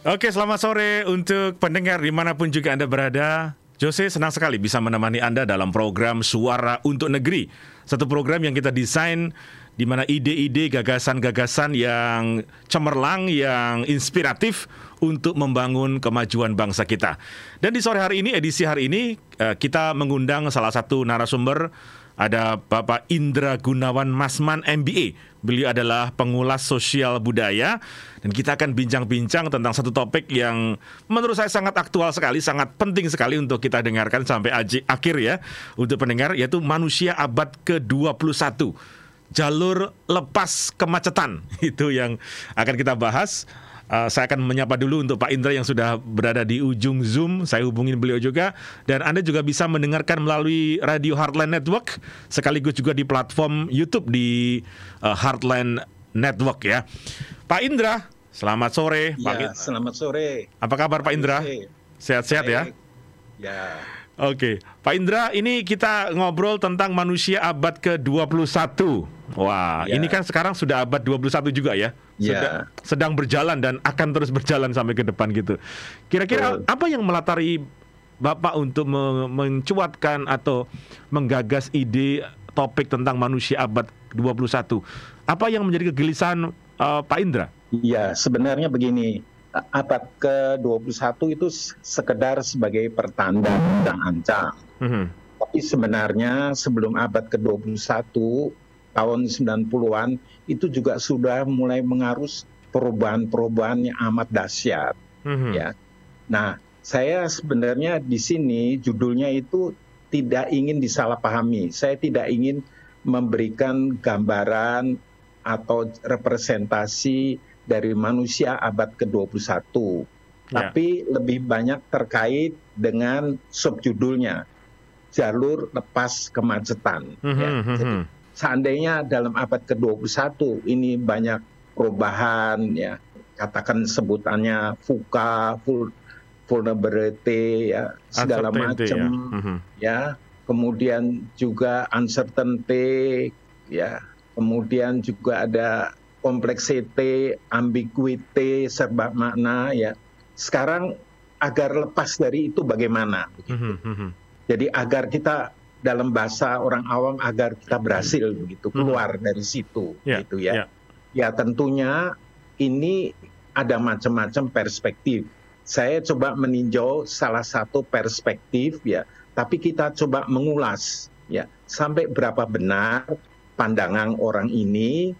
Oke, selamat sore untuk pendengar di mana pun juga Anda berada. Jose senang sekali bisa menemani Anda dalam program Suara untuk Negeri. Satu program yang kita desain di mana ide-ide, gagasan-gagasan yang cemerlang, yang inspiratif untuk membangun kemajuan bangsa kita. Dan di sore hari ini, edisi hari ini, eh, kita mengundang salah satu narasumber ada Bapak Indra Gunawan Masman MBA. Beliau adalah pengulas sosial budaya dan kita akan bincang-bincang tentang satu topik yang menurut saya sangat aktual sekali, sangat penting sekali untuk kita dengarkan sampai akhir ya untuk pendengar yaitu manusia abad ke-21. Jalur lepas kemacetan itu yang akan kita bahas. Uh, saya akan menyapa dulu untuk Pak Indra yang sudah berada di ujung Zoom. Saya hubungin beliau juga. Dan Anda juga bisa mendengarkan melalui Radio Heartland Network, sekaligus juga di platform YouTube di uh, Heartland Network ya. Pak Indra, selamat sore. Ya, Pak selamat sore. Apa kabar Pak Indra? Sehat-sehat ya? Ya. Oke, Pak Indra, ini kita ngobrol tentang manusia abad ke-21. Wah, ya. ini kan sekarang sudah abad 21 juga ya? Sedang, ya. sedang berjalan dan akan terus berjalan sampai ke depan gitu. Kira-kira apa yang melatari Bapak untuk mencuatkan atau menggagas ide topik tentang manusia abad 21? Apa yang menjadi kegelisahan uh, Pak Indra? Iya, sebenarnya begini abad ke-21 itu sekedar sebagai pertanda dan ancam. Mm-hmm. Tapi sebenarnya sebelum abad ke-21 tahun 90-an itu juga sudah mulai mengarus perubahan-perubahan yang amat dahsyat. Mm-hmm. Ya. Nah, saya sebenarnya di sini judulnya itu tidak ingin disalahpahami. Saya tidak ingin memberikan gambaran atau representasi dari manusia abad ke-21. Ya. Tapi lebih banyak terkait dengan subjudulnya jalur lepas kemacetan. Mm -hmm, ya. Mhm, Jadi, mhm. Seandainya dalam abad ke-21 ini banyak perubahan ya, katakan sebutannya fuka, full, vulnerability ya, segala macam ya. Mm -hmm. ya. Kemudian juga uncertainty ya. Kemudian juga ada kompleksiti, ambiguity, serba makna ya. Sekarang agar lepas dari itu bagaimana? Begitu. Mm -hmm. Jadi agar kita dalam bahasa orang awam agar kita berhasil begitu mhm. keluar mm -hmm. dari situ yeah, gitu ya. Yeah. Ya tentunya ini ada macam-macam perspektif. Saya coba meninjau salah satu perspektif ya, tapi kita coba mengulas ya sampai berapa benar pandangan orang ini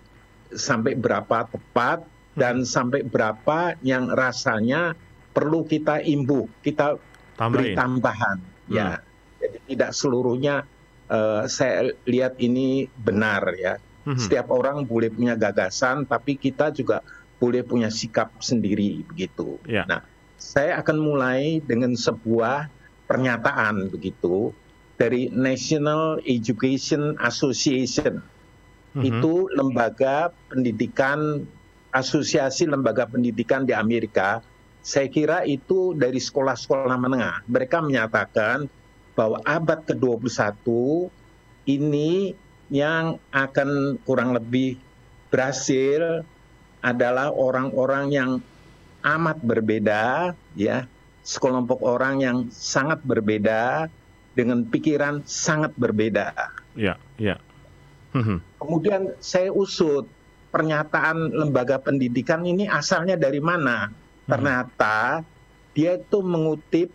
sampai berapa tepat dan hmm. sampai berapa yang rasanya perlu kita imbuh, kita Tambahin. beri tambahan. Hmm. Ya, tidak seluruhnya uh, saya lihat ini benar ya. Hmm. Setiap orang boleh punya gagasan, tapi kita juga boleh punya sikap sendiri begitu. Ya. Nah, saya akan mulai dengan sebuah pernyataan begitu dari National Education Association hmm itu lembaga pendidikan asosiasi lembaga pendidikan di Amerika saya kira itu dari sekolah-sekolah menengah mereka menyatakan bahwa abad ke-21 ini yang akan kurang lebih berhasil adalah orang-orang yang amat berbeda ya sekelompok orang yang sangat berbeda dengan pikiran sangat berbeda. Ya, ya. Kemudian saya usut pernyataan lembaga pendidikan ini asalnya dari mana. Mm-hmm. Ternyata dia itu mengutip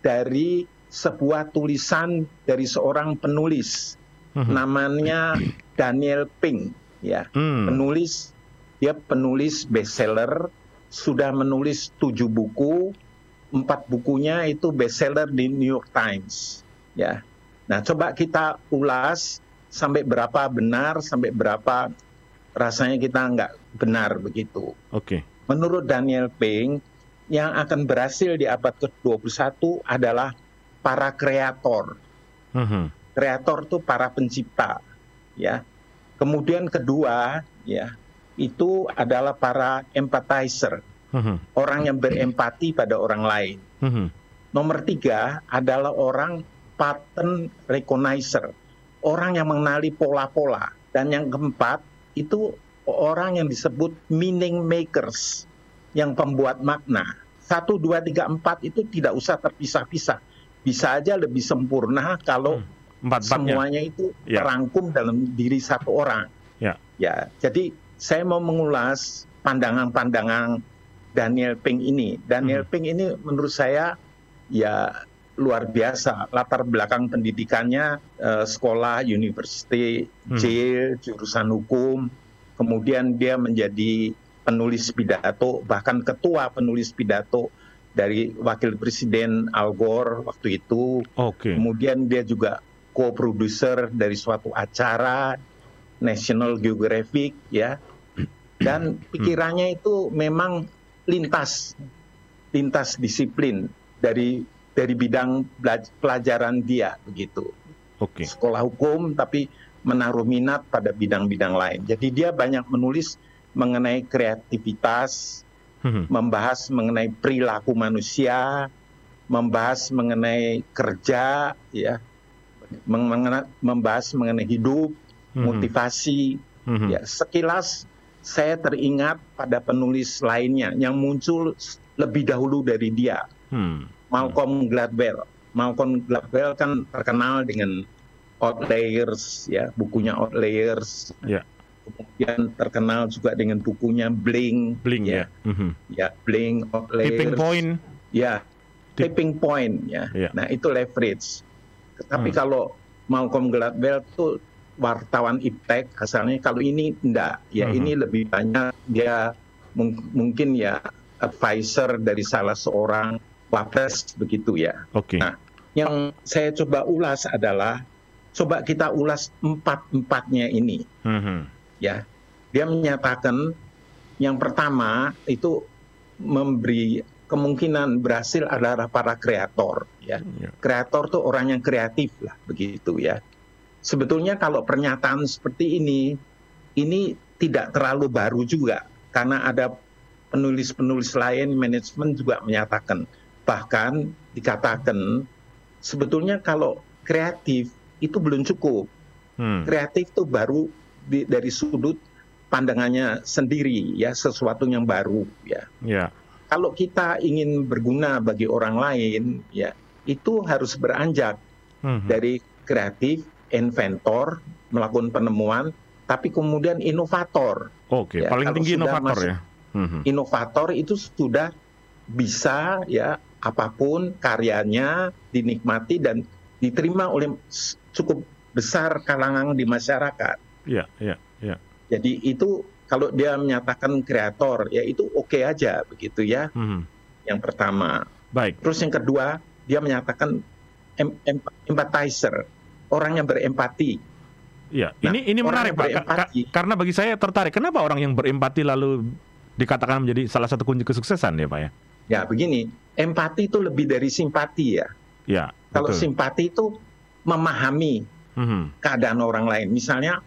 dari sebuah tulisan dari seorang penulis mm-hmm. namanya Daniel Pink ya mm. penulis dia penulis bestseller sudah menulis tujuh buku empat bukunya itu bestseller di New York Times ya nah coba kita ulas sampai berapa benar, sampai berapa rasanya kita nggak benar begitu. Oke. Okay. Menurut Daniel Pink, yang akan berhasil di abad ke-21 adalah para kreator. Uh-huh. Kreator itu para pencipta, ya. Kemudian kedua, ya, itu adalah para empathizer, uh-huh. orang yang berempati pada orang lain. Uh-huh. Nomor tiga adalah orang pattern recognizer, orang yang mengenali pola-pola. Dan yang keempat, itu orang yang disebut meaning makers, yang pembuat makna. satu dua tiga empat itu tidak usah terpisah-pisah. Bisa aja lebih sempurna kalau hmm, empat semuanya itu ya. terangkum dalam diri satu orang. Ya. Ya, jadi saya mau mengulas pandangan-pandangan Daniel Pink ini. Daniel hmm. Pink ini menurut saya ya luar biasa. Latar belakang pendidikannya uh, sekolah, university, hmm. jail, jurusan hukum. Kemudian dia menjadi penulis pidato, bahkan ketua penulis pidato dari wakil presiden Al Gore waktu itu. Okay. Kemudian dia juga co-producer dari suatu acara National Geographic ya. Dan pikirannya itu memang lintas lintas disiplin dari dari bidang pelajaran dia begitu. Okay. Sekolah hukum tapi menaruh minat pada bidang-bidang lain. Jadi dia banyak menulis mengenai kreativitas, hmm. membahas mengenai perilaku manusia, membahas mengenai kerja, ya, membahas mengenai hidup, hmm. motivasi. Hmm. Ya, sekilas saya teringat pada penulis lainnya yang muncul lebih dahulu dari dia, hmm. Malcolm Gladwell. Malcolm Gladwell kan terkenal dengan Outliers, ya, bukunya Outliers. Yeah kemudian terkenal juga dengan bukunya Bling. Bling ya. Ya, mm-hmm. ya Bling. Tipping Point. Ya, Tipping Point ya. Yeah. Nah itu leverage. Tapi hmm. kalau Malcolm Gladwell tuh wartawan iptek asalnya kalau ini enggak ya hmm. ini lebih banyak dia mung- mungkin ya advisor dari salah seorang wapres begitu ya. Oke. Okay. Nah, yang saya coba ulas adalah coba kita ulas empat empatnya ini. Hmm ya dia menyatakan yang pertama itu memberi kemungkinan berhasil adalah para kreator ya. ya. Kreator tuh orang yang kreatif lah begitu ya. Sebetulnya kalau pernyataan seperti ini ini tidak terlalu baru juga karena ada penulis-penulis lain manajemen juga menyatakan bahkan dikatakan sebetulnya kalau kreatif itu belum cukup. Hmm. Kreatif itu baru di, dari sudut pandangannya sendiri ya sesuatu yang baru ya. Yeah. Kalau kita ingin berguna bagi orang lain ya itu harus beranjak mm-hmm. dari kreatif, inventor, melakukan penemuan, tapi kemudian inovator. Oke, okay. ya, paling tinggi inovator ya. Mm-hmm. Inovator itu sudah bisa ya apa pun karyanya dinikmati dan diterima oleh cukup besar kalangan di masyarakat. Iya, iya, iya. Jadi itu kalau dia menyatakan kreator, ya itu oke okay aja begitu ya. Hmm. Yang pertama. Baik. Terus yang kedua, dia menyatakan em em empathizer, orang yang berempati. Iya, nah, ini ini menarik Pak. Ka karena bagi saya tertarik. Kenapa orang yang berempati lalu dikatakan menjadi salah satu kunci kesuksesan ya Pak ya? Ya begini, empati itu lebih dari simpati ya. Ya. Kalau betul. simpati itu memahami mm -hmm. keadaan orang lain. Misalnya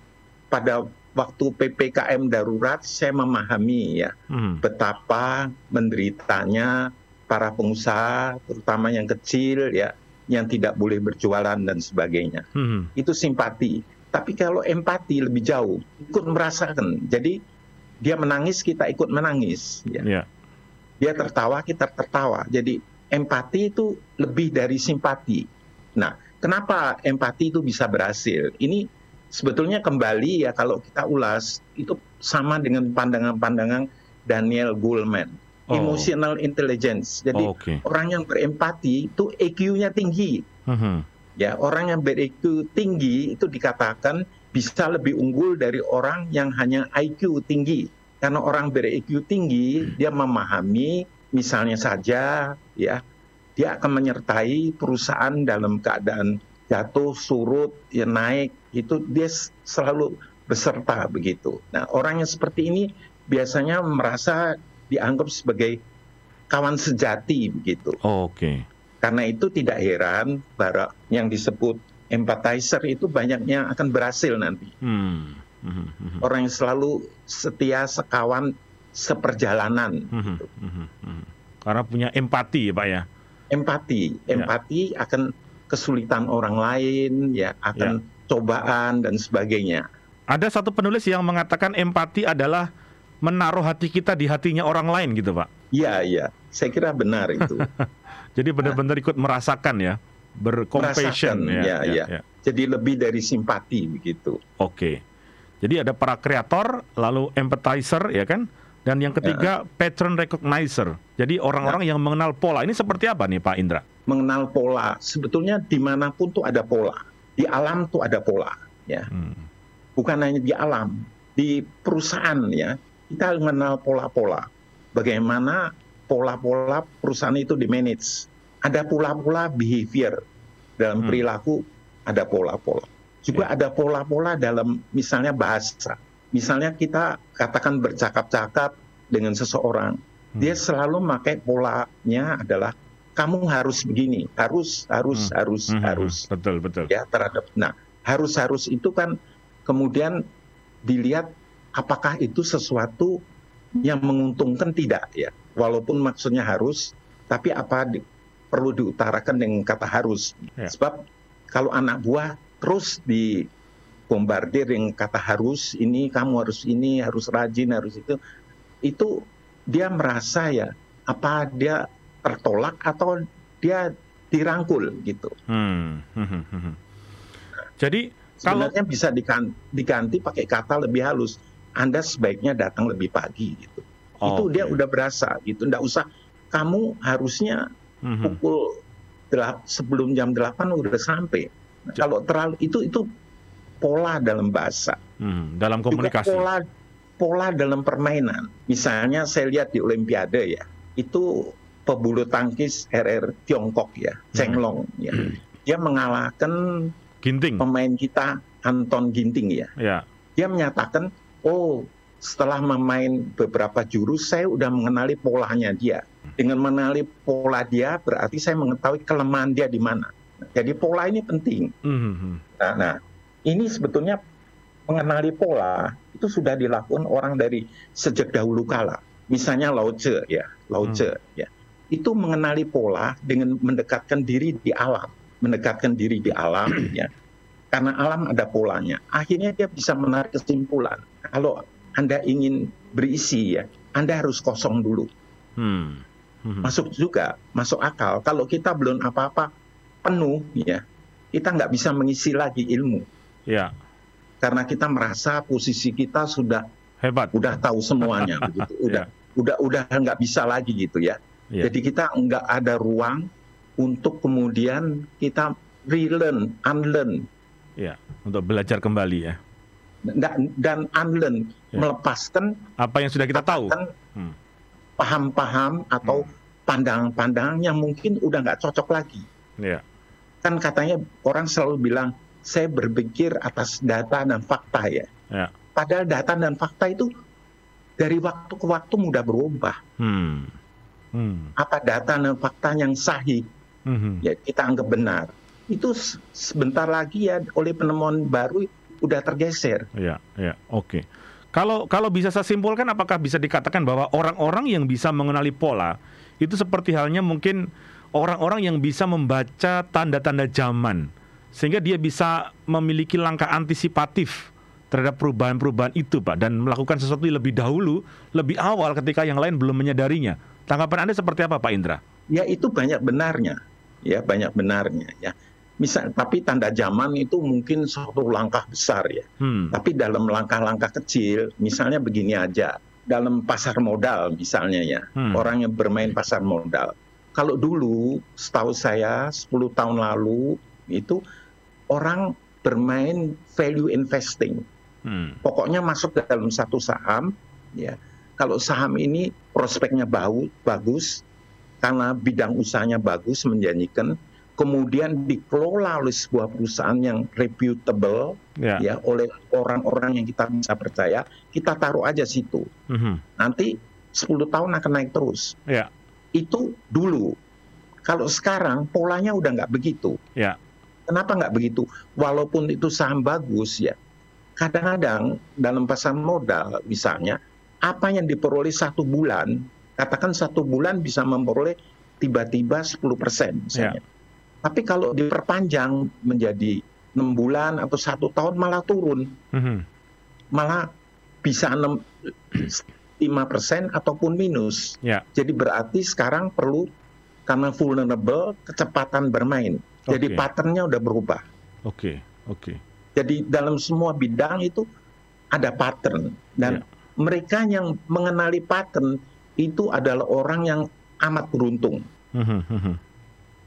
pada waktu ppkm darurat saya memahami ya hmm. betapa menderitanya para pengusaha terutama yang kecil ya yang tidak boleh berjualan dan sebagainya. Hmm. itu simpati. Tapi kalau empati lebih jauh ikut merasakan. Jadi dia menangis kita ikut menangis ya. Yeah. dia tertawa kita tertawa. Jadi empati itu lebih dari simpati. Nah kenapa empati itu bisa berhasil? Ini sebetulnya kembali ya kalau kita ulas itu sama dengan pandangan-pandangan Daniel Goleman. Oh. Emotional intelligence. Jadi oh, okay. orang yang berempati itu EQ-nya tinggi. Uh-huh. Ya, orang yang ber-EQ tinggi itu dikatakan bisa lebih unggul dari orang yang hanya IQ tinggi. Karena orang ber-EQ tinggi, dia memahami misalnya saja ya, dia akan menyertai perusahaan dalam keadaan jatuh, surut, ya naik, itu dia selalu beserta begitu. Nah, orang yang seperti ini biasanya merasa dianggap sebagai kawan sejati begitu. Oh, Oke. Okay. Karena itu tidak heran bahwa yang disebut empathizer itu banyaknya akan berhasil nanti. Hmm. Hmm. Hmm. Orang yang selalu setia sekawan seperjalanan. Hmm. Gitu. Hmm. Hmm. Karena punya empati ya Pak ya. Empati, ya. empati ya. akan kesulitan orang lain, ya akan ya. cobaan dan sebagainya. Ada satu penulis yang mengatakan empati adalah menaruh hati kita di hatinya orang lain gitu, Pak. Iya, iya. Saya kira benar itu. Jadi benar-benar ikut merasakan ya, bercompassion ya, ya, ya, ya. Jadi lebih dari simpati begitu. Oke. Jadi ada para kreator, lalu empathizer ya kan? Dan yang ketiga ya. patron recognizer. Jadi orang-orang ya. yang mengenal pola. Ini seperti apa nih Pak Indra? Mengenal pola. Sebetulnya di mana pun tuh ada pola. Di alam tuh ada pola. Ya. Hmm. Bukan hanya di alam, di perusahaan ya kita mengenal pola-pola. Bagaimana pola-pola perusahaan itu di manage. Ada pola-pola behavior dalam hmm. perilaku, ada pola-pola. Juga ya. ada pola-pola dalam misalnya bahasa. Misalnya kita katakan bercakap-cakap dengan seseorang, hmm. dia selalu memakai polanya adalah kamu harus begini, harus, harus, hmm. harus, hmm. harus. Betul, betul. Ya terhadap. Nah, harus, harus itu kan kemudian dilihat apakah itu sesuatu yang menguntungkan tidak ya walaupun maksudnya harus tapi apa di, perlu diutarakan dengan kata harus ya. sebab kalau anak buah terus di bombardir yang kata harus ini kamu harus ini harus rajin harus itu itu dia merasa ya apa dia tertolak atau dia dirangkul gitu. Hmm. hmm, hmm, hmm Jadi sebenarnya kalau... bisa diganti, diganti pakai kata lebih halus. Anda sebaiknya datang lebih pagi gitu. Oh, itu okay. dia udah berasa gitu. Nggak usah kamu harusnya mm-hmm. pukul delap, sebelum jam 8 udah sampai. Nah, kalau terlalu itu itu pola dalam bahasa. Hmm, dalam komunikasi. Juga pola pola dalam permainan. Misalnya saya lihat di Olimpiade ya, itu pebulu tangkis RR Tiongkok ya, hmm. Cheng Long ya. Hmm. Dia mengalahkan Ginting. Pemain kita Anton Ginting ya. ya. Dia menyatakan oh setelah memain beberapa jurus saya udah mengenali polanya dia. Dengan mengenali pola dia berarti saya mengetahui kelemahan dia di mana. Jadi pola ini penting. Mm-hmm. Nah, nah, ini sebetulnya mengenali pola itu sudah dilakukan orang dari sejak dahulu kala. Misalnya Lao Tse ya, Lao Tse mm. ya. Itu mengenali pola dengan mendekatkan diri di alam, mendekatkan diri di alam ya karena alam ada polanya. Akhirnya dia bisa menarik kesimpulan. Kalau Anda ingin berisi ya, Anda harus kosong dulu. Hmm. Hmm. Masuk juga, masuk akal. Kalau kita belum apa-apa penuh ya, kita nggak bisa mengisi lagi ilmu. Ya. Karena kita merasa posisi kita sudah hebat, udah tahu semuanya, begitu. Udah, ya. udah, udah nggak bisa lagi gitu ya. ya. Jadi kita nggak ada ruang untuk kemudian kita relearn, unlearn Ya, untuk belajar kembali ya. Dan, dan unlearn, ya. melepaskan apa yang sudah kita tahu. Hmm. Paham-paham atau hmm. pandangan-pandangan yang mungkin udah nggak cocok lagi. Ya. Kan katanya orang selalu bilang, saya berpikir atas data dan fakta ya. ya. Padahal data dan fakta itu dari waktu ke waktu mudah berubah. Hmm. Hmm. Apa data dan fakta yang sahih, hmm. ya kita anggap benar itu sebentar lagi ya oleh penemuan baru udah tergeser. Ya, ya, oke. Okay. Kalau kalau bisa saya simpulkan, apakah bisa dikatakan bahwa orang-orang yang bisa mengenali pola itu seperti halnya mungkin orang-orang yang bisa membaca tanda-tanda zaman, sehingga dia bisa memiliki langkah antisipatif terhadap perubahan-perubahan itu, Pak, dan melakukan sesuatu lebih dahulu, lebih awal ketika yang lain belum menyadarinya. Tanggapan Anda seperti apa, Pak Indra? Ya itu banyak benarnya, ya banyak benarnya, ya misal tapi tanda zaman itu mungkin suatu langkah besar ya. Hmm. Tapi dalam langkah-langkah kecil, misalnya begini aja, dalam pasar modal misalnya ya, hmm. orang yang bermain pasar modal. Kalau dulu, setahu saya 10 tahun lalu itu orang bermain value investing. Hmm. Pokoknya masuk ke dalam satu saham, ya. Kalau saham ini prospeknya bau, bagus, karena bidang usahanya bagus, menjanjikan, kemudian dikelola oleh sebuah perusahaan yang reputable yeah. ya oleh orang-orang yang kita bisa percaya, kita taruh aja situ. Mm-hmm. Nanti 10 tahun akan naik terus. Yeah. Itu dulu. Kalau sekarang polanya udah nggak begitu. Yeah. Kenapa nggak begitu? Walaupun itu saham bagus ya, kadang-kadang dalam pasar modal misalnya apa yang diperoleh satu bulan, katakan satu bulan bisa memperoleh tiba-tiba 10 persen misalnya. Yeah tapi kalau diperpanjang menjadi enam bulan atau satu tahun malah turun, mm-hmm. malah bisa enam 5% ataupun minus. Ya. Jadi berarti sekarang perlu karena vulnerable kecepatan bermain. Jadi Oke. patternnya udah berubah. Oke, oke. Jadi dalam semua bidang itu ada pattern dan Ya. mereka yang mengenali pattern itu adalah orang yang amat beruntung. Mhm, mhm.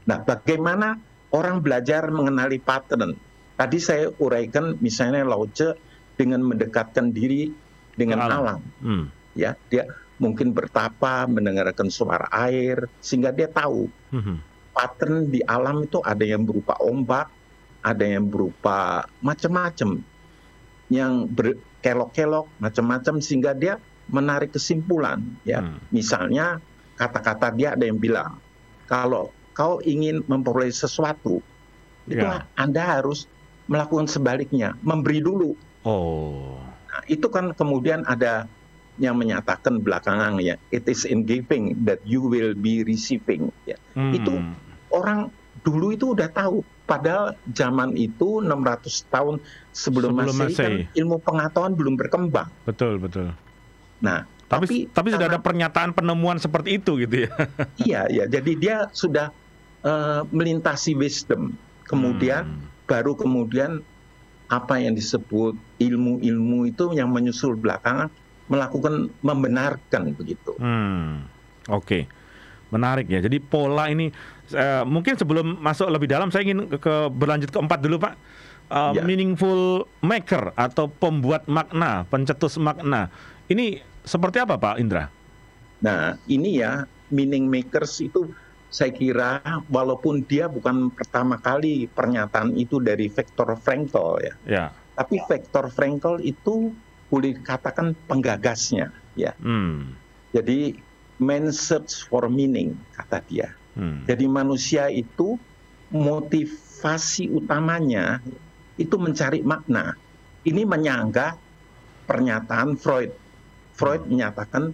Nah, bagaimana orang belajar mengenali pattern? Tadi saya uraikan misalnya Lao Tse dengan mendekatkan diri dengan alam. alam. Hmm. Ya, dia mungkin bertapa, mendengarkan suara air sehingga dia tahu Mhm. Pattern di alam itu ada yang berupa ombak, ada yang berupa macam-macam yang berkelok-kelok macam-macam sehingga dia menarik kesimpulan ya. Hmm. Misalnya kata-kata dia ada yang bilang kalau kau ingin memperoleh sesuatu itu Ya. Anda harus melakukan sebaliknya, memberi dulu. Oh. Nah, itu kan kemudian ada yang menyatakan belakangan ya, it is in giving that you will be receiving ya Hmm. Itu orang dulu itu udah tahu. Padahal zaman itu 600 tahun sebelum, Sebelum Masehi kan Masehi. ilmu pengetahuan belum berkembang. betul, betul. Nah, Tapi tapi, sudah ada pernyataan penemuan seperti itu gitu ya. iya ya. Jadi dia sudah eh, melintasi wisdom. Kemudian Hmm. baru kemudian apa yang disebut ilmu-ilmu itu yang menyusul belakangan melakukan membenarkan begitu. Hmm, oke, menarik ya. Jadi pola ini eh, mungkin sebelum masuk lebih dalam, saya ingin ke, ke- berlanjut ke empat dulu, Pak. Eh, Ya. Meaningful maker atau pembuat makna, pencetus makna. Ini seperti apa, Pak Indra? Nah, ini ya meaning makers itu saya kira walaupun dia bukan pertama kali pernyataan itu dari Viktor Frankl ya, Ya, tapi Viktor Frankl itu boleh dikatakan penggagasnya ya. hmm, Jadi man search for meaning kata dia. hmm, Jadi manusia itu motivasi utamanya itu mencari makna. Ini menyanggah pernyataan Freud. Freud menyatakan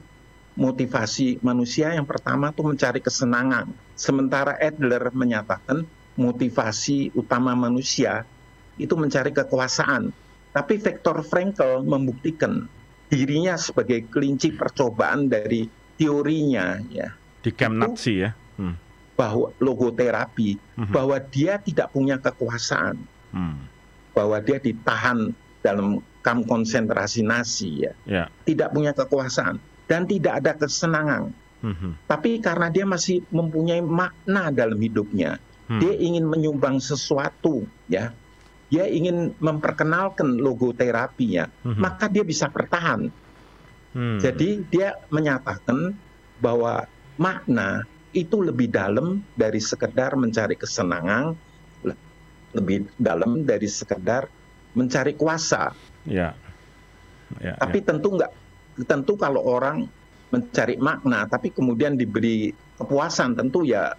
motivasi manusia yang pertama itu mencari kesenangan. Sementara Adler menyatakan motivasi utama manusia itu mencari kekuasaan. Tapi Viktor Frankl membuktikan dirinya sebagai kelinci percobaan dari teorinya ya. Di Nazi ya. Hmm, bahwa logoterapi mhm, bahwa dia tidak punya kekuasaan, hmm, bahwa dia ditahan dalam kamp konsentrasi Nazi ya, ya, tidak punya kekuasaan dan tidak ada kesenangan. mhm, Tapi karena dia masih mempunyai makna dalam hidupnya, hmm, dia ingin menyumbang sesuatu ya. Dia ingin memperkenalkan logoterapinya, mhm, maka dia bisa bertahan. Hmm, Jadi dia menyatakan bahwa makna itu lebih dalam dari sekedar mencari kesenangan, le- lebih dalam dari sekedar mencari kuasa. ya, ya, Tapi tentu enggak, tentu kalau orang mencari makna, tapi kemudian diberi kepuasan, tentu ya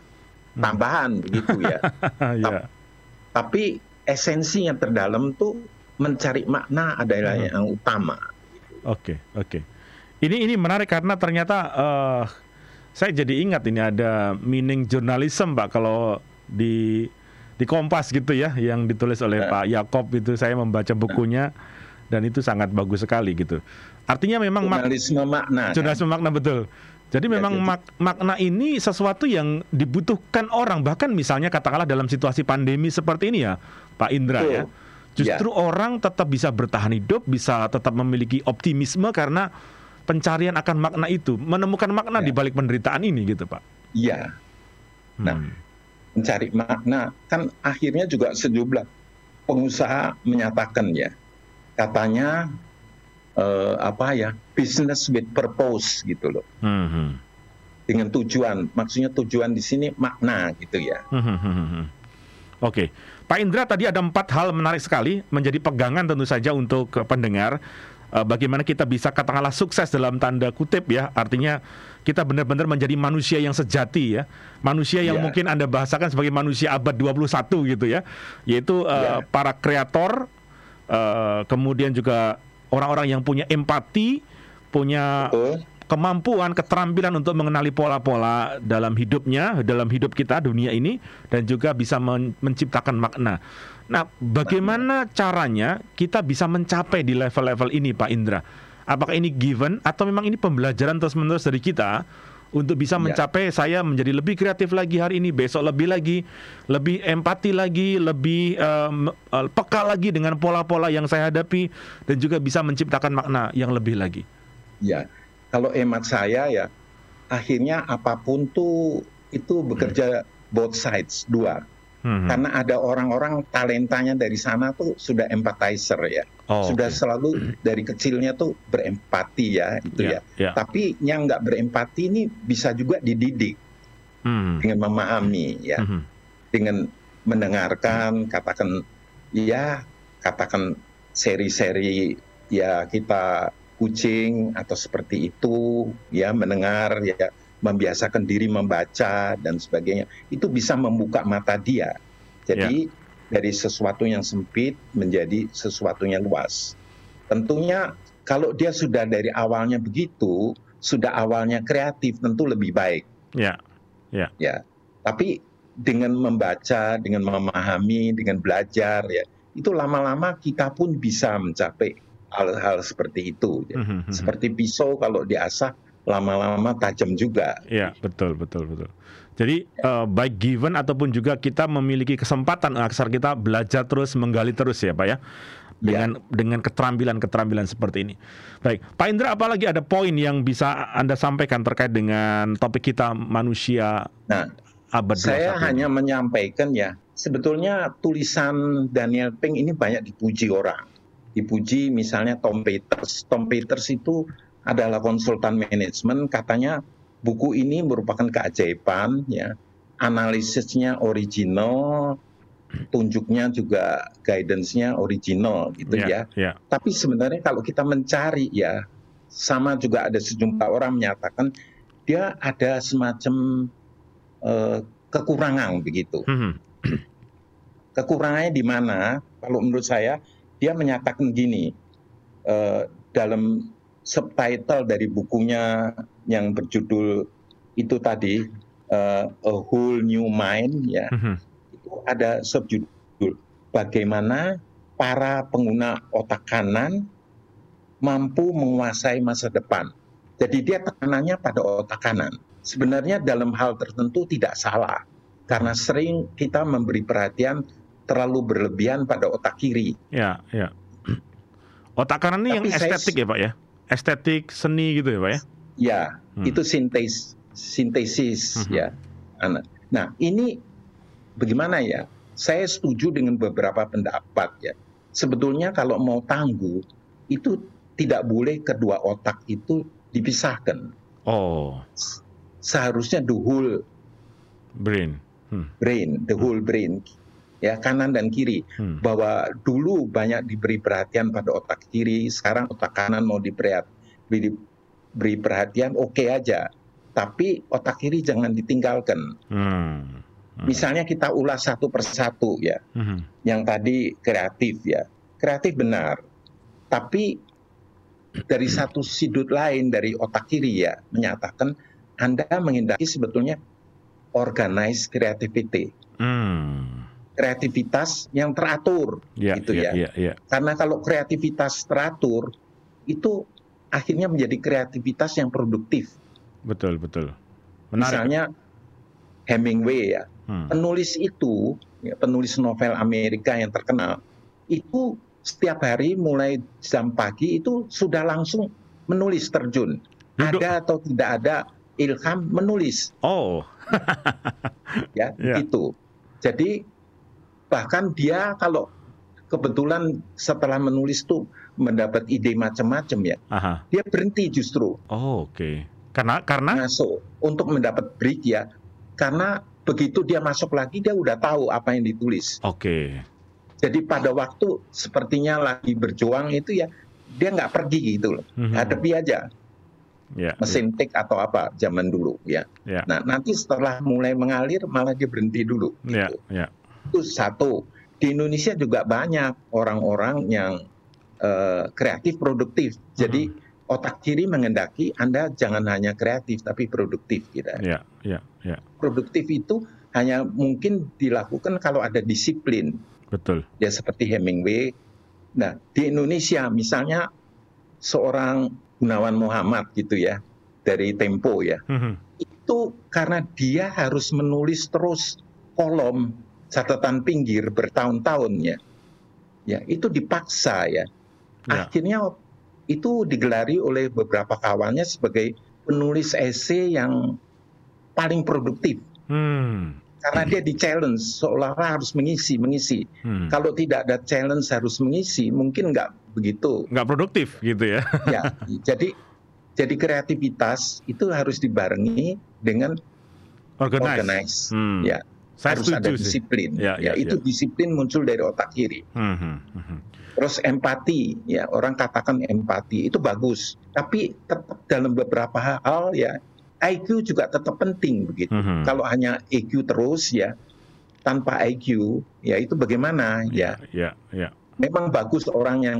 Hmm. tambahan begitu ya. ya, ya, tapi esensi yang terdalam tuh mencari makna adalah Hmm. yang utama. Oke, oke. Ini ini menarik karena ternyata eh, saya jadi ingat ini ada meaning journalism Pak kalau di di Kompas gitu ya yang ditulis oleh Ya. Pak Yakob itu saya membaca bukunya dan itu sangat bagus sekali gitu. Artinya memang mak- Jurnalisme makna. kan? jurnalisme makna betul. Jadi Ya, memang jadi- mak- makna ini sesuatu yang dibutuhkan orang bahkan misalnya katakanlah dalam situasi pandemi seperti ini ya Pak Indra Betul. ya. Justru orang tetap bisa bertahan hidup, bisa tetap memiliki optimisme karena pencarian akan makna itu, menemukan makna Ya. di balik penderitaan ini gitu, Pak. Iya. Nah, Hmm. mencari makna kan akhirnya juga sejumlah pengusaha menyatakan ya katanya eh, apa ya business with purpose gitu loh Hmm, dengan tujuan maksudnya tujuan di sini makna gitu ya Hmm, hmm, hmm. Oke, Pak Indra tadi ada empat hal menarik sekali menjadi pegangan tentu saja untuk pendengar. Eh, Bagaimana kita bisa katakanlah sukses dalam tanda kutip ya, artinya kita benar-benar menjadi manusia yang sejati ya, manusia yang Ya. mungkin anda bahasakan sebagai manusia abad 21 gitu ya, yaitu eh, Ya. para kreator, eh, kemudian juga orang-orang yang punya empati, punya betul kemampuan, keterampilan untuk mengenali pola-pola dalam hidupnya, dalam hidup kita dunia ini, dan juga bisa men- menciptakan makna. Nah, bagaimana caranya kita bisa mencapai di level-level ini, Pak Indra? Apakah ini given atau memang ini pembelajaran terus-menerus dari kita untuk bisa ya. mencapai saya menjadi lebih kreatif lagi hari ini, besok lebih lagi, lebih empati lagi, lebih um, peka lagi dengan pola-pola yang saya hadapi dan juga bisa menciptakan makna yang lebih lagi. Ya, kalau emat saya ya, akhirnya apa pun tuh itu bekerja hmm. both sides dua. Hmm. Karena ada orang-orang talentanya dari sana tuh sudah empathizer ya, oh, sudah okay. selalu dari kecilnya tuh berempati ya itu yeah, ya. Yeah. Tapi yang nggak berempati ini bisa juga dididik hmm. dengan memahami ya, hmm. dengan mendengarkan katakan ya katakan seri-seri ya kita kucing atau seperti itu ya mendengar ya membiasakan diri membaca dan sebagainya itu bisa membuka mata dia jadi yeah. dari sesuatu yang sempit menjadi sesuatu yang luas tentunya kalau dia sudah dari awalnya begitu sudah awalnya kreatif tentu lebih baik ya yeah. ya yeah. tapi dengan membaca dengan memahami dengan belajar ya itu lama-lama kita pun bisa mencapai hal-hal seperti itu. Mm -hmm. Seperti pisau kalau diasah lama-lama tajam juga. Iya, betul, betul, betul. Jadi uh, baik given ataupun juga kita memiliki kesempatan aksar kita belajar terus, menggali terus ya, Pak ya. Dengan ya. dengan keterampilan-keterampilan seperti ini. Baik, Pak Indra apalagi ada poin yang bisa Anda sampaikan terkait dengan topik kita manusia nah, abad Saya hanya ini. menyampaikan ya, sebetulnya tulisan Daniel Pink ini banyak dipuji orang. Dipuji misalnya Tom Peters. Tom Peters itu adalah konsultan manajemen katanya buku ini merupakan keajaiban ya analisisnya original tunjuknya juga guidance-nya original gitu yeah, ya. Yeah. Tapi sebenarnya kalau kita mencari ya sama juga ada sejumlah orang menyatakan dia ada semacam uh, kekurangan begitu. Mm -hmm. Kekurangannya di mana? Kalau menurut saya dia menyatakan gini uh, dalam subtitle dari bukunya yang berjudul itu tadi uh, A Whole New Mind ya mm-hmm. itu ada subjudul bagaimana para pengguna otak kanan mampu menguasai masa depan. Jadi dia tekanannya pada otak kanan. Sebenarnya dalam hal tertentu tidak salah karena sering kita memberi perhatian terlalu berlebihan pada otak kiri. Ya, ya. Otak kanan ini Tapi yang estetik saya, ya, Pak ya? Estetik seni gitu ya pak ya? Ya, hmm. itu sintes sintesis hmm. ya. Nah ini bagaimana ya? Saya setuju dengan beberapa pendapat ya. Sebetulnya kalau mau tangguh itu tidak boleh kedua otak itu dipisahkan. Oh. Seharusnya the whole brain. Hmm. Brain, the whole brain ya kanan dan kiri hmm. bahwa dulu banyak diberi perhatian pada otak kiri sekarang otak kanan mau diberi diberi perhatian oke okay aja tapi otak kiri jangan ditinggalkan hmm. Hmm. misalnya kita ulas satu persatu ya hmm. yang tadi kreatif ya kreatif benar tapi dari satu sudut lain dari otak kiri ya menyatakan anda menghindari sebetulnya organized creativity hmm kreativitas yang teratur yeah, gitu yeah, ya. Yeah, yeah. Karena kalau kreativitas teratur itu akhirnya menjadi kreativitas yang produktif. Betul, betul. Menarik. Misalnya Hemingway ya. Hmm. Penulis itu, ya, penulis novel Amerika yang terkenal, itu setiap hari mulai jam pagi itu sudah langsung menulis terjun. Duduk. Ada atau tidak ada ilham menulis. Oh. ya, yeah. itu. Jadi bahkan dia kalau kebetulan setelah menulis tuh mendapat ide macam-macam ya, Aha. dia berhenti justru. Oh oke. Okay. Karena karena masuk untuk mendapat break ya, karena begitu dia masuk lagi dia udah tahu apa yang ditulis. Oke. Okay. Jadi pada waktu sepertinya lagi berjuang itu ya dia nggak pergi gitu loh, mm-hmm. hadapi aja. Yeah, mesin yeah. tik atau apa zaman dulu ya. Yeah. Nah nanti setelah mulai mengalir malah dia berhenti dulu. Gitu. Yeah, yeah. Itu satu. Di Indonesia juga banyak orang-orang yang uh, kreatif produktif. Jadi hmm. otak kiri mengendaki Anda jangan hanya kreatif tapi produktif kita. Ya, ya, ya. Produktif itu hanya mungkin dilakukan kalau ada disiplin. Betul. Ya seperti Hemingway. Nah, di Indonesia misalnya seorang Gunawan Muhammad gitu ya dari Tempo ya. Mm-hmm. Itu karena dia harus menulis terus kolom catatan pinggir bertahun-tahun ya. Ya, itu dipaksa ya. ya. Akhirnya itu digelari oleh beberapa kawannya sebagai penulis esai yang paling produktif. Hmm. Karena dia di challenge seolah-olah harus mengisi, mengisi. Hmm. Kalau tidak ada challenge harus mengisi, mungkin nggak begitu. Nggak produktif gitu ya? ya, jadi jadi kreativitas itu harus dibarengi dengan organize. organize. Hmm. Ya, Saya harus ada disiplin. Ya, ya, ya, itu ya. disiplin muncul dari otak kiri. Hmm, hmm, hmm, hmm. Terus empati, ya orang katakan empati itu bagus, tapi tetap dalam beberapa hal ya IQ juga tetap penting begitu. Mm -hmm. Kalau hanya EQ terus ya tanpa IQ ya itu bagaimana ya? Ya, ya. ya. Memang bagus orang yang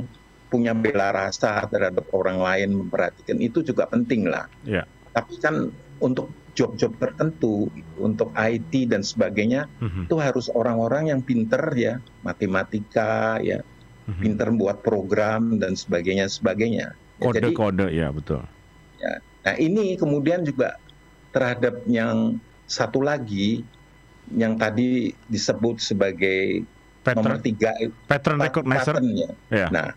punya bela rasa terhadap orang lain memperhatikan itu juga penting lah. Ya. Tapi kan untuk job-job tertentu untuk IT dan sebagainya mm -hmm. itu harus orang-orang yang pinter ya matematika ya mm -hmm. pinter buat program dan sebagainya sebagainya. Kode-kode ya, ya betul. Ya, Nah ini kemudian juga terhadap yang satu lagi yang tadi disebut sebagai pattern, nomor tiga pattern recognizer. Patternnya. Yeah. Nah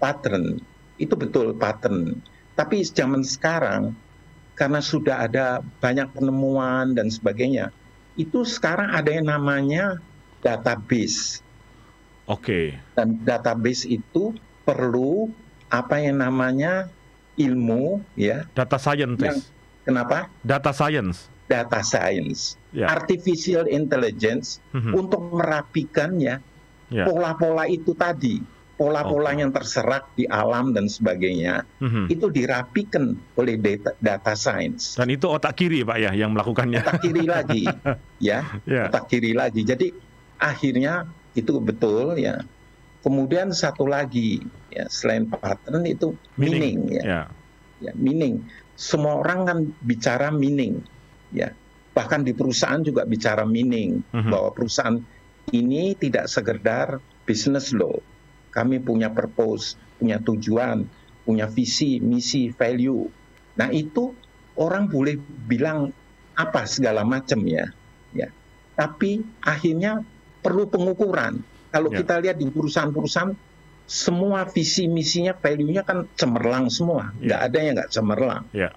pattern itu betul pattern. Tapi zaman sekarang karena sudah ada banyak penemuan dan sebagainya, itu sekarang ada yang namanya database. Oke. Okay. Dan database itu perlu apa yang namanya ilmu ya data science yang, kenapa data science data science yeah. artificial intelligence mm-hmm. untuk merapikannya yeah. pola-pola itu tadi pola-pola okay. yang terserak di alam dan sebagainya mm-hmm. itu dirapikan oleh data, data science dan itu otak kiri pak ya yang melakukannya otak kiri lagi ya yeah. otak kiri lagi jadi akhirnya itu betul ya Kemudian satu lagi ya selain pattern itu meaning, meaning ya. Yeah. ya meaning. Semua orang kan bicara meaning ya. Bahkan di perusahaan juga bicara meaning mm -hmm. bahwa perusahaan ini tidak sekedar business law. Kami punya purpose, punya tujuan, punya visi, misi, value. Nah, itu orang boleh bilang apa segala macam ya. Ya. Tapi akhirnya perlu pengukuran kalau ya. kita lihat di perusahaan-perusahaan semua visi misinya value-nya kan cemerlang semua, ya. nggak ada yang nggak cemerlang. Ya.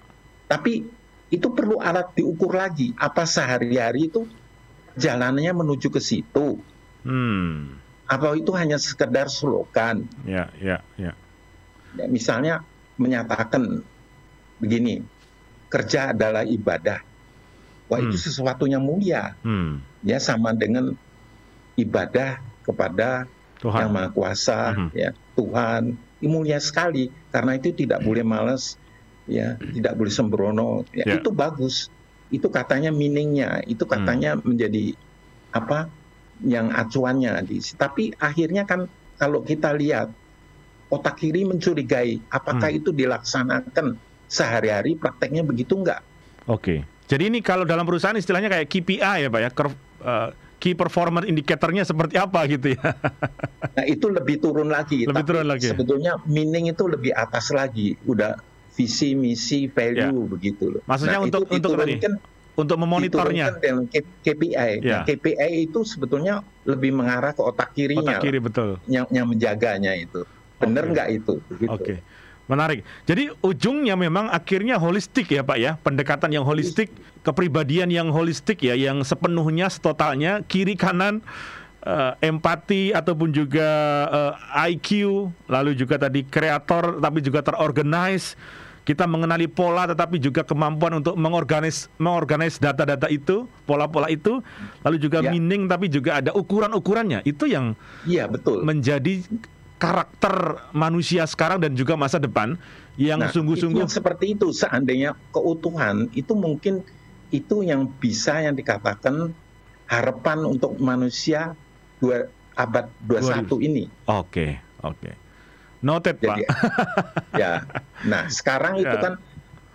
Tapi itu perlu alat diukur lagi. Apa sehari-hari itu jalannya menuju ke situ? Hmm. Apa itu hanya sekedar slogan? Ya, ya, ya. ya misalnya menyatakan begini, kerja adalah ibadah. Wah hmm. itu sesuatunya mulia. Hmm. Ya sama dengan ibadah kepada Tuhan. yang Maha Kuasa, mm -hmm. ya Tuhan. Ini mulia sekali karena itu tidak boleh males, ya tidak boleh sembrono. Ya, yeah. Itu bagus. Itu katanya meaningnya, itu katanya mm. menjadi apa yang acuannya. Tapi akhirnya kan kalau kita lihat otak kiri mencurigai apakah mm. itu dilaksanakan sehari-hari prakteknya begitu enggak? Oke. Okay. Jadi ini kalau dalam perusahaan istilahnya kayak KPI ya Pak ya, Curve, uh, key performance indicatornya seperti apa gitu ya. Nah itu lebih turun lagi. Lebih Tapi turun lagi. Sebetulnya meaning itu lebih atas lagi. Udah visi, misi, value ya. begitu loh. Maksudnya nah, untuk itu untuk ini, untuk memonitornya. Dengan KPI. Ya. Nah, KPI itu sebetulnya lebih mengarah ke otak kirinya. Otak kiri betul. Yang, yang menjaganya itu. Benar nggak okay. itu? Oke. Okay. Menarik. Jadi ujungnya memang akhirnya holistik ya Pak ya, pendekatan yang holistik, kepribadian yang holistik ya, yang sepenuhnya, setotalnya kiri kanan uh, empati ataupun juga uh, eh, IQ, lalu juga tadi kreator tapi juga terorganize. Kita mengenali pola tetapi juga kemampuan untuk mengorganis mengorganis data-data itu, pola-pola itu, lalu juga ya. meaning tapi juga ada ukuran-ukurannya. Itu yang Iya, betul. menjadi karakter manusia sekarang dan juga masa depan yang nah, sungguh-sungguh seperti itu seandainya keutuhan itu mungkin itu yang bisa yang dikatakan harapan untuk manusia dua abad 21 ini. Oke, okay, oke. Okay. Noted, Jadi, Pak. ya. Nah, sekarang itu ya. kan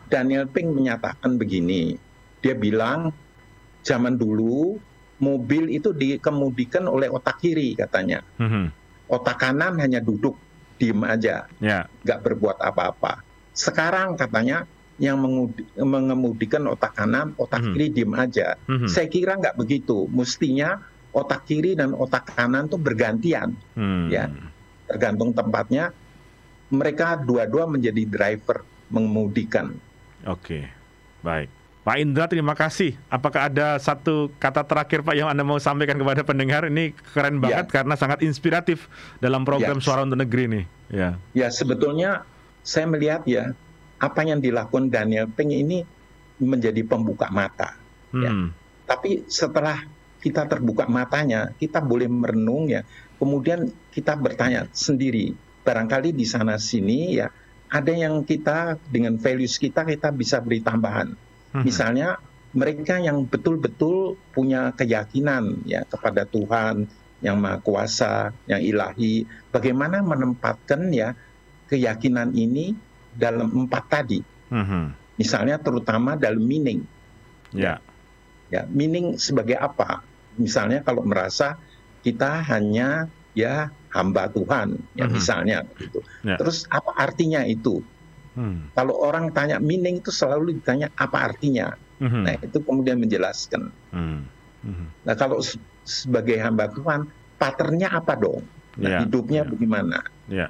Daniel Pink menyatakan begini. Dia bilang zaman dulu mobil itu dikemudikan oleh otak kiri katanya. Mm -hmm otak kanan hanya duduk diem aja, ya. nggak berbuat apa-apa. Sekarang katanya yang mengudi, mengemudikan otak kanan, otak Mhm. kiri diem aja. Mhm. Saya kira nggak begitu. Mestinya otak kiri dan otak kanan tuh bergantian, Hmm. Ya. Tergantung tempatnya. Mereka dua-dua menjadi driver mengemudikan. Oke, baik. Pak Indra, terima kasih. Apakah ada satu kata terakhir Pak yang Anda mau sampaikan kepada pendengar? Ini keren Ya. banget karena sangat inspiratif dalam program Ya. Suara untuk Negeri ini. Ya, Ya sebetulnya saya melihat ya apa yang dilakukan Daniel Peng ini menjadi pembuka mata. Ya. Hmm. Tapi setelah kita terbuka matanya, kita boleh merenung ya. Kemudian kita bertanya sendiri, barangkali di sana sini ya ada yang kita dengan values kita kita bisa beri tambahan. Mhm. Misalnya mereka yang betul-betul punya keyakinan ya kepada Tuhan yang Maha Kuasa, yang ilahi, bagaimana menempatkan ya keyakinan ini dalam empat tadi. Mhm. Misalnya terutama dalam meaning. Ya, Ya, meaning sebagai apa? Misalnya kalau merasa kita hanya ya hamba Tuhan, ya Mhm. misalnya gitu. Ya. Terus apa artinya itu? Hmm. Kalau orang tanya meaning itu selalu ditanya apa artinya. Mhm. Nah, itu kemudian menjelaskan. Hmm. Mhm. Nah, kalau se- sebagai hamba Tuhan, patternnya apa dong? Nah, Ya, hidupnya ya. bagaimana? Ya,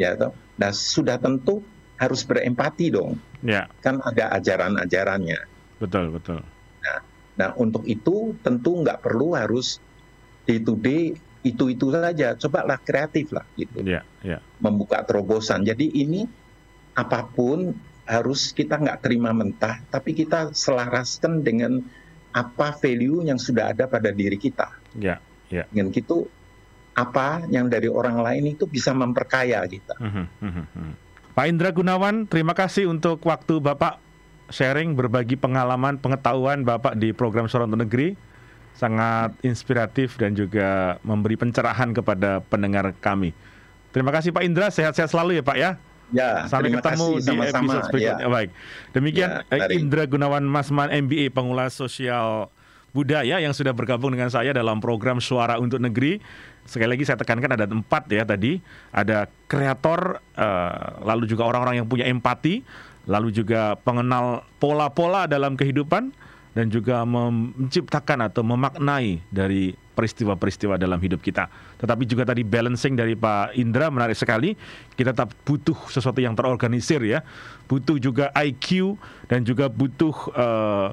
Ya, toh? Nah, sudah tentu harus berempati dong. ya, Kan ada ajaran-ajarannya. betul, betul. Nah, untuk itu tentu nggak perlu harus day to day itu-itu saja. Cobalah kreatif lah gitu. Ya, ya, Membuka terobosan. Jadi ini apa pun harus kita nggak terima mentah, tapi kita selaraskan dengan apa value yang sudah ada pada diri kita. ya, ya. Dengan gitu apa yang dari orang lain itu bisa memperkaya kita. Mhm, mhm, mhm. Pak Indra Gunawan, terima kasih untuk waktu Bapak sharing berbagi pengalaman, pengetahuan Bapak di program untuk Negeri. Sangat inspiratif dan juga memberi pencerahan kepada pendengar kami. Terima kasih Pak Indra, sehat-sehat selalu ya Pak ya. Ya, Sampai ketemu kasih di sama-sama. episode berikutnya. Ya. Baik. Demikian Ya. Indra Gunawan Masman MBA pengulas sosial budaya yang sudah bergabung dengan saya dalam program Suara untuk Negeri. Sekali lagi saya tekankan ada empat ya tadi. Ada kreator, eh, lalu juga orang-orang yang punya empati, lalu juga pengenal pola-pola dalam kehidupan, dan juga menciptakan atau memaknai dari peristiwa-peristiwa dalam hidup kita. Tetapi juga tadi balancing dari Pak Indra menarik sekali. Kita tetap butuh sesuatu yang terorganisir ya. Butuh juga IQ dan juga butuh eh,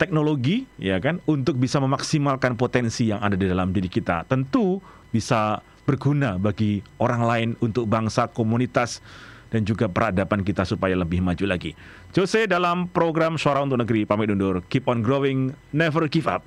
teknologi ya kan untuk bisa memaksimalkan potensi yang ada di dalam diri kita. Tentu bisa berguna bagi orang lain untuk bangsa, komunitas dan juga peradaban kita supaya lebih maju lagi. Jose dalam program Suara untuk Negeri pamit undur. Keep on growing, never give up.